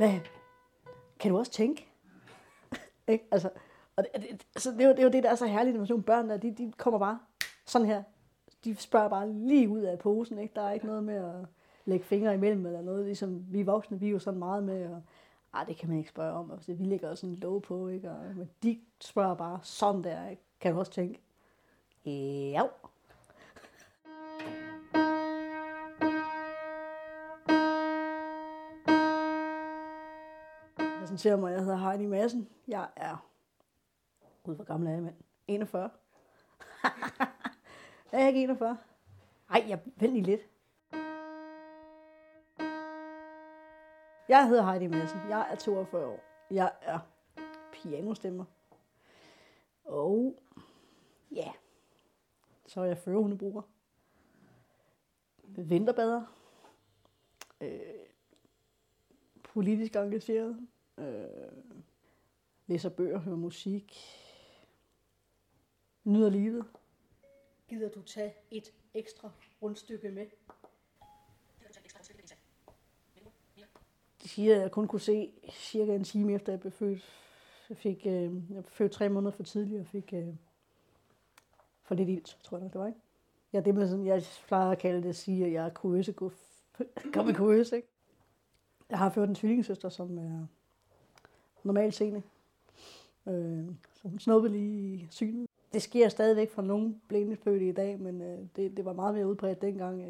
hvad, kan du også tænke? ikke? Altså, og det, det, altså, det, er jo, det er jo det, der er så herligt med sådan nogle børn, der, de, de kommer bare sådan her. De spørger bare lige ud af posen, ikke? Der er ikke noget med at lægge fingre imellem eller noget. Ligesom vi voksne, vi er jo sådan meget med at, ah, det kan man ikke spørge om. Altså, vi lægger sådan lov på, ikke? Og, men de spørger bare sådan der, ikke? Kan du også tænke? Ja. Præsentere mig. Jeg hedder Heidi Madsen. Jeg er... Gud, hvor gammel er jeg, mand? 41. er jeg ikke 41? Ej, jeg er lige lidt. Jeg hedder Heidi Madsen. Jeg er 42 år. Jeg er pianostemmer. Og ja, så er jeg førerhundebruger. Vinterbader. Øh, politisk engageret. Øh, læser bøger, hører musik. Nyder livet. Gider du tage et ekstra rundstykke med? De siger, at jeg kun kunne se cirka en time efter, jeg blev født. Jeg fik øh, jeg blev født tre måneder for tidligt og fik øh, for lidt ilt, tror jeg nok, det var, ikke? Ja, det med sådan, jeg plejer at kalde det at sige, at jeg er kurøse, kom i kurøse, ikke? Jeg har ført en tvillingesøster, som er normalt seende. Øh, så hun snuppede lige i synet. Det sker stadigvæk for nogle blindefødte i dag, men øh, det, det var meget mere udbredt dengang.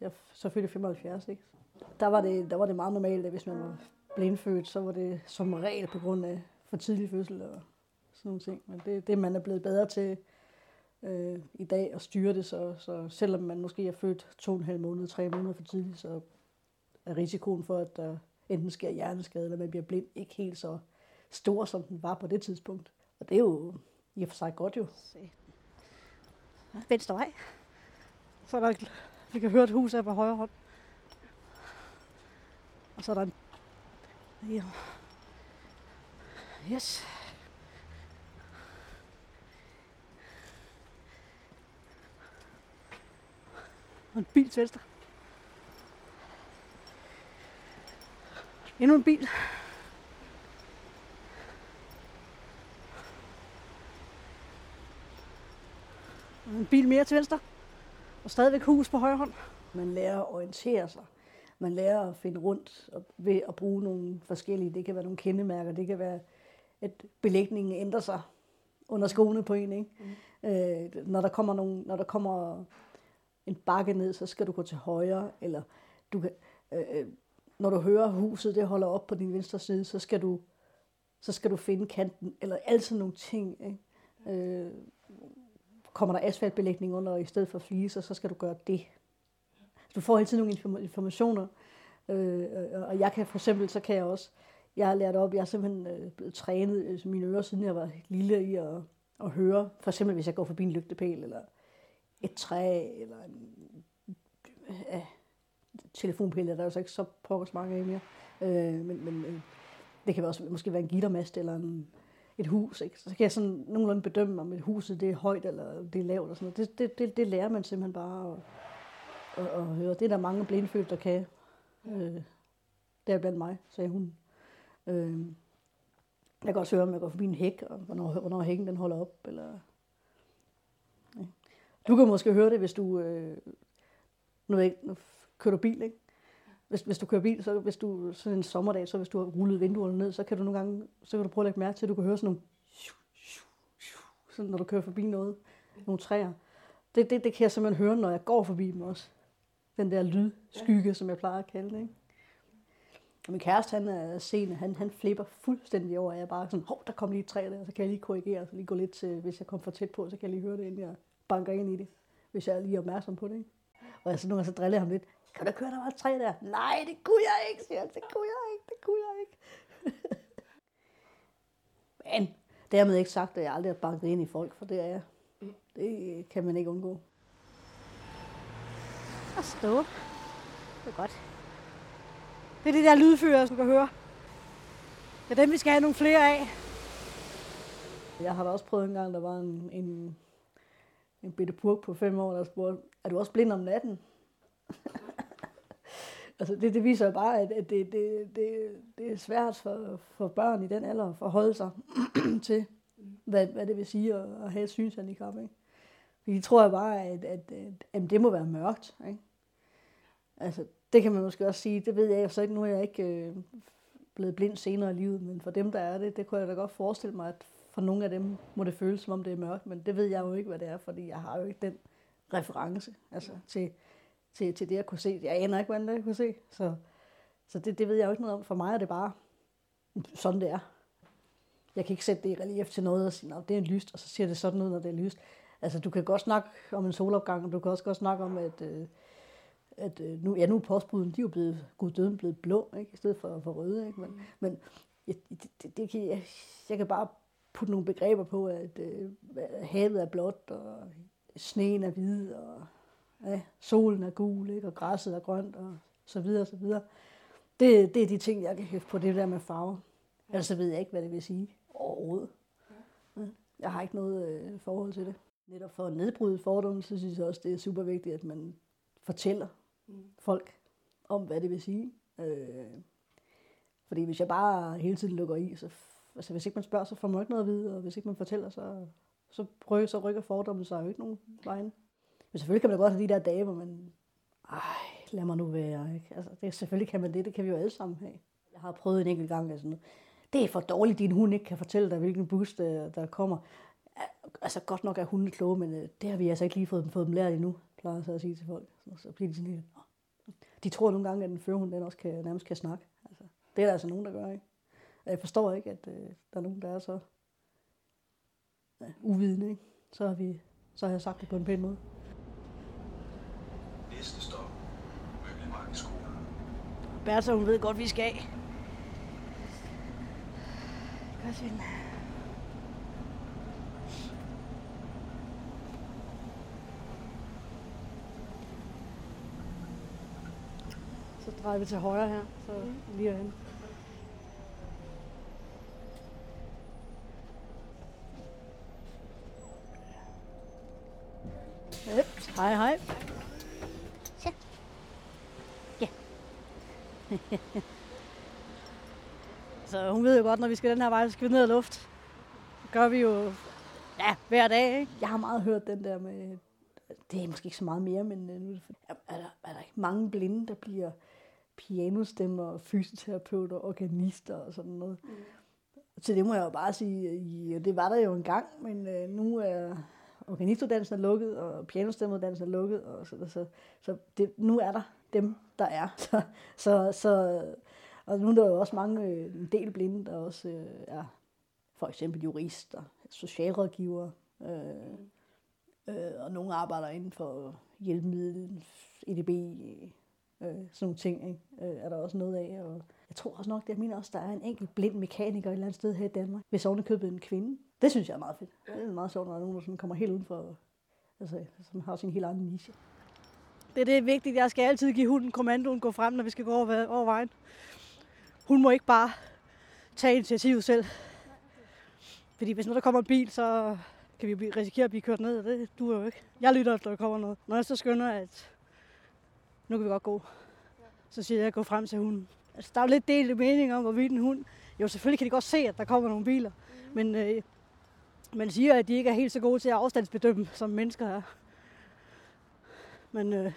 Jeg selvfølgelig 75, ikke? Der var, det, der var det meget normalt, at hvis man var blindfødt, så var det som regel på grund af for tidlig fødsel og sådan nogle ting. Men det, det man er blevet bedre til øh, i dag at styre det, så, så selvom man måske er født to og en halv måned, tre måneder for tidligt, så er risikoen for, at der enten sker hjerneskade, eller man bliver blind, ikke helt så stor, som den var på det tidspunkt. Og det er jo i og for sig godt jo. Venstre vej. Så er der, vi kan høre et hus af på højre hånd. Og så er der en... Ja. Yes. Og en bil til venstre. Endnu en bil. En bil mere til venstre. Og stadigvæk hus på højre hånd. Man lærer at orientere sig. Man lærer at finde rundt ved at bruge nogle forskellige. Det kan være nogle kendemærker. Det kan være, at belægningen ændrer sig under skoene på en. Ikke? Mm. Øh, når, der kommer nogle, når der kommer en bakke ned, så skal du gå til højre. Eller du kan, øh, øh når du hører huset, det holder op på din venstre side, så skal du, så skal du finde kanten. Eller altid nogle ting. Ikke? Øh, kommer der asfaltbelægning under i stedet for fliser, så skal du gøre det. Du får hele tiden nogle informationer, øh, og jeg kan for eksempel, så kan jeg også, jeg har lært op, jeg er simpelthen øh, blevet trænet øh, mine ører, siden jeg var lille i at, at høre, for eksempel hvis jeg går forbi en lygtepæl, eller et træ, eller en øh, telefonpæl, der er jo så ikke så pokkers mange af mere, øh, men, men øh, det kan også måske være en gittermast, eller en, et hus, ikke? så kan jeg sådan nogenlunde bedømme, om et huset det er højt eller det er lavt. Og sådan noget. Det, det, det, det lærer man simpelthen bare at, at, at høre. Det er der mange blindfødte, der kan. Øh, det er blandt mig, sagde hun. Øh, jeg kan også høre, om jeg går forbi en hæk, og hvornår, hvornår hækken den holder op. Eller, ja. Du kan måske høre det, hvis du, øh, nu, ikke, nu kører du bil, ikke? Hvis, hvis du kører bil, så hvis du sådan en sommerdag, så hvis du har rullet vinduerne ned, så kan du nogle gange, så kan du prøve at lægge mærke til, at du kan høre sådan nogle, sådan når du kører forbi noget, nogle træer. Det, det, det kan jeg simpelthen høre, når jeg går forbi dem også. Den der lydskygge, ja. som jeg plejer at kalde det. Ikke? Og min kæreste, han er sen, han, han flipper fuldstændig over, at jeg bare sådan, hov, der kom lige et træ der, så kan jeg lige korrigere, så lige gå lidt til, hvis jeg kommer for tæt på, så kan jeg lige høre det, inden jeg banker ind i det, hvis jeg er lige opmærksom på det. Ikke? Og så nogle gange så driller jeg ham lidt, kan du køre, der var træ der? Nej, det kunne jeg ikke, siger han. Det kunne jeg ikke, det kunne jeg ikke. Men dermed ikke sagt, at jeg aldrig har banket ind i folk, for det er jeg. Det kan man ikke undgå. Og stå. Det er godt. Det er det der lydfører, som du kan høre. Det er dem, vi skal have nogle flere af. Jeg har da også prøvet en gang, der var en, en, en bitte purk på fem år, der spurgte, er du også blind om natten? Altså det, det viser jo bare, at, at det, det, det, det er svært for, for børn i den alder at forholde sig til, hvad, hvad det vil sige at, at have et synshandicap. Ikke? Fordi de tror jo bare, at, at, at, at det må være mørkt. Ikke? Altså, det kan man måske også sige, det ved jeg så ikke, nu er jeg ikke øh, blevet blind senere i livet, men for dem, der er det, det kunne jeg da godt forestille mig, at for nogle af dem må det føles, som om det er mørkt, men det ved jeg jo ikke, hvad det er, fordi jeg har jo ikke den reference altså, til, til, til det, jeg kunne se. Jeg aner ikke, hvordan det jeg kunne se, så, så det, det ved jeg jo ikke noget om. For mig er det bare sådan, det er. Jeg kan ikke sætte det i relief til noget og sige, at det er lyst, og så siger det sådan ud, når det er lyst. Altså, du kan godt snakke om en solopgang, og du kan også godt snakke om, at, øh, at øh, nu, ja, nu er postbuden, de er jo blevet, gud døden blevet blå, ikke? i stedet for, for røde. Ikke? Men, mm. men jeg, det, det, det kan, jeg, jeg kan bare putte nogle begreber på, at øh, havet er blåt, og sneen er hvid, og ja, solen er gul, ikke? og græsset er grønt, og så videre, så videre. Det, det er de ting, jeg kan hæfte på, det der med farver. Ja. Ellers så ved jeg ikke, hvad det vil sige overhovedet. Ja. Jeg har ikke noget øh, forhold til det. Netop for at nedbryde fordomme, så synes jeg også, det er super vigtigt, at man fortæller mm. folk om, hvad det vil sige. Øh, fordi hvis jeg bare hele tiden lukker i, så altså, hvis ikke man spørger, så får man ikke noget at vide, og hvis ikke man fortæller, så, så, rykker, så rykker fordommen sig jo ikke nogen vejen. Men selvfølgelig kan man da godt have de der dage, hvor man, ej, lad mig nu være. Ikke? Altså, det, selvfølgelig kan man det, det kan vi jo alle sammen have. Jeg har prøvet en enkelt gang, altså, det er for dårligt, din hund ikke kan fortælle dig, hvilken bus der, der kommer. Altså godt nok er hunde kloge, men øh, det har vi altså ikke lige fået, fået dem lært endnu, plejer jeg så at sige til folk. Så, bliver de sådan lidt, de tror nogle gange, at den førhund den også kan, nærmest kan snakke. Altså, det er der altså nogen, der gør, ikke? Og jeg forstår ikke, at øh, der er nogen, der er så ja, uvidende. Ikke? Så, har vi, så har jeg sagt det på en pæn måde. Bertha, hun ved godt, vi skal af. Godt, Så drejer vi til højre her, så lige herhen. Hej, hej. Ja. Ja. så hun ved jo godt, når vi skal den her vej, så skal vi ned og luft. Det gør vi jo ja, hver dag. Ikke? Jeg har meget hørt den der med, det er måske ikke så meget mere, men øh, nu er, er, der, er der ikke mange blinde, der bliver pianostemmer, fysioterapeuter, organister og sådan noget. Mm. Så det må jeg jo bare sige, ja, det var der jo engang, men øh, nu er organistuddannelsen er lukket, og pianostemmeuddannelsen er lukket, og så, så, så det, nu er der dem, der er. Så, så, så, og nu er der jo også mange, øh, en del blinde, der også øh, er for eksempel jurister, socialrådgivere, øh, øh, og nogle arbejder inden for hjælpemiddel, EDB, øh, sådan nogle ting, ikke? Øh, er der også noget af. Og jeg tror også nok, det jeg mener også, der er en enkelt blind mekaniker et eller andet sted her i Danmark, hvis købet en kvinde. Det synes jeg er meget fedt. Det er meget sjovt, når der er nogen, der sådan kommer helt uden for, altså, som har sin helt egen niche. Det, det er vigtigt. Jeg skal altid give hunden kommandoen gå frem, når vi skal gå over, over vejen. Hun må ikke bare tage initiativet selv. Fordi hvis nu der kommer en bil, så kan vi risikere at blive kørt ned, og det duer jo ikke. Jeg lytter, når der kommer noget. Når jeg så skynder, at nu kan vi godt gå, så siger jeg, at jeg går frem til hunden. Altså, der er jo lidt delt mening om, hvorvidt en hund... Jo, selvfølgelig kan de godt se, at der kommer nogle biler, mm. men øh, man siger, at de ikke er helt så gode til at afstandsbedømme, som mennesker er. Men øh,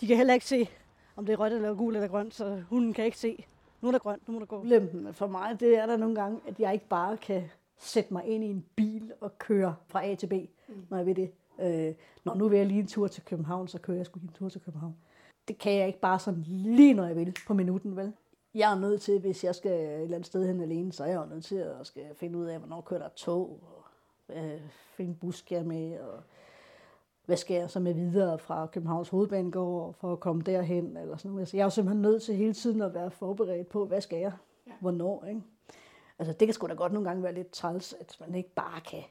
de kan heller ikke se, om det er rødt eller gult eller grønt, så hunden kan ikke se, nu er der grønt, nu må der gå. Lempen for mig, det er der nogle gange, at jeg ikke bare kan sætte mig ind i en bil og køre fra A til B, mm. når jeg vil det. Øh, når nu vil jeg lige en tur til København, så kører jeg sgu lige en tur til København. Det kan jeg ikke bare sådan lige, når jeg vil, på minuten, vel? jeg er nødt til, hvis jeg skal et eller andet sted hen alene, så er jeg nødt til at skal finde ud af, hvornår kører der tog, og hvad, hvilken bus skal jeg med, og hvad skal jeg så med videre fra Københavns Hovedbanegård for at komme derhen, eller sådan noget. Jeg er jo simpelthen nødt til hele tiden at være forberedt på, hvad skal jeg, hvornår, ikke? Altså, det kan sgu da godt nogle gange være lidt træls, at man ikke bare kan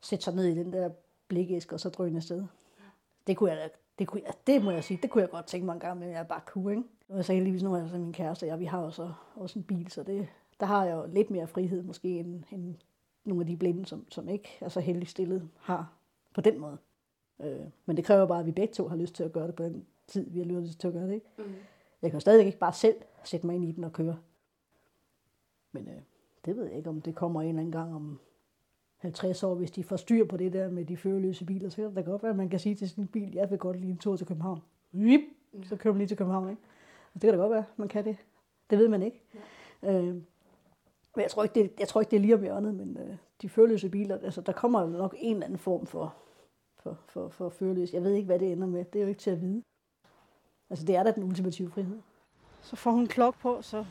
sætte sig ned i den der blikæske og så drøne afsted. Det kunne jeg da det, kunne jeg, det må jeg sige, det kunne jeg godt tænke mig en gang, men jeg bare kunne, ikke? Og så heldigvis nu er jeg så min kæreste, og vi har også, også en bil, så det, der har jeg jo lidt mere frihed måske, end, end nogle af de blinde, som, som ikke er så heldig stillet, har på den måde. Øh, men det kræver bare, at vi begge to har lyst til at gøre det på den tid, vi har lyst til at gøre det. Ikke? Mm. Jeg kan jo stadig ikke bare selv sætte mig ind i den og køre. Men øh, det ved jeg ikke, om det kommer en eller anden gang om 50 år, hvis de får styr på det der med de førerløse biler. Så kan det da godt være, at man kan sige til sin bil, jeg vil godt lige en tur til København. Vip, så kører man lige til København. Ikke? Og det kan da godt være, man kan det. Det ved man ikke. Ja. Øh, men jeg tror ikke, det, jeg tror ikke, det er lige om hjørnet, men øh, de førerløse biler, altså der kommer nok en eller anden form for, for, for, for førerløs. Jeg ved ikke, hvad det ender med. Det er jo ikke til at vide. Altså det er da den ultimative frihed. Så får hun en klok på, så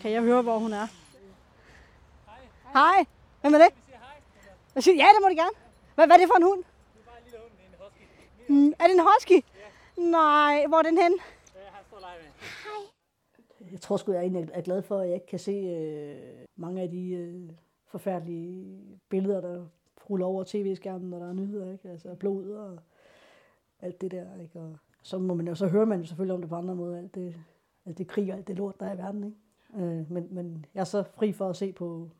kan jeg høre, hvor hun er. Hej. Hej. Hvem er det? Hvad siger Ja, det må du gerne. Hvad, hvad er det for en hund? Det er bare en lille hund, en husky. Mm, er det en husky? Ja. Nej, hvor er den hen? Ja, han står lege Hej. Jeg tror sgu, jeg egentlig er glad for, at jeg ikke kan se øh, mange af de øh, forfærdelige billeder, der ruller over tv-skærmen, når der er nyheder, ikke? Altså blod og alt det der, ikke? Og så må man jo, så hører man jo selvfølgelig om det på andre måder, alt det, alt det krig og alt det lort, der er i verden, ikke? Øh, men, men jeg er så fri for at se på,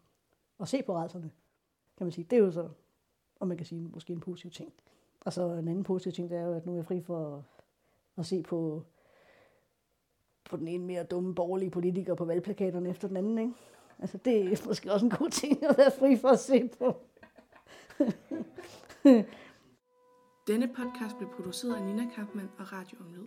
at se på rejserne, kan man sige. Det er jo så, og man kan sige, måske en positiv ting. Og så en anden positiv ting, det er jo, at nu er jeg fri for at, at se på, på den ene mere dumme borgerlige politiker på valgplakaterne efter den anden, ikke? Altså, det er måske også en god ting at være fri for at se på. Denne podcast blev produceret af Nina Kampmann og Radio Omlyd.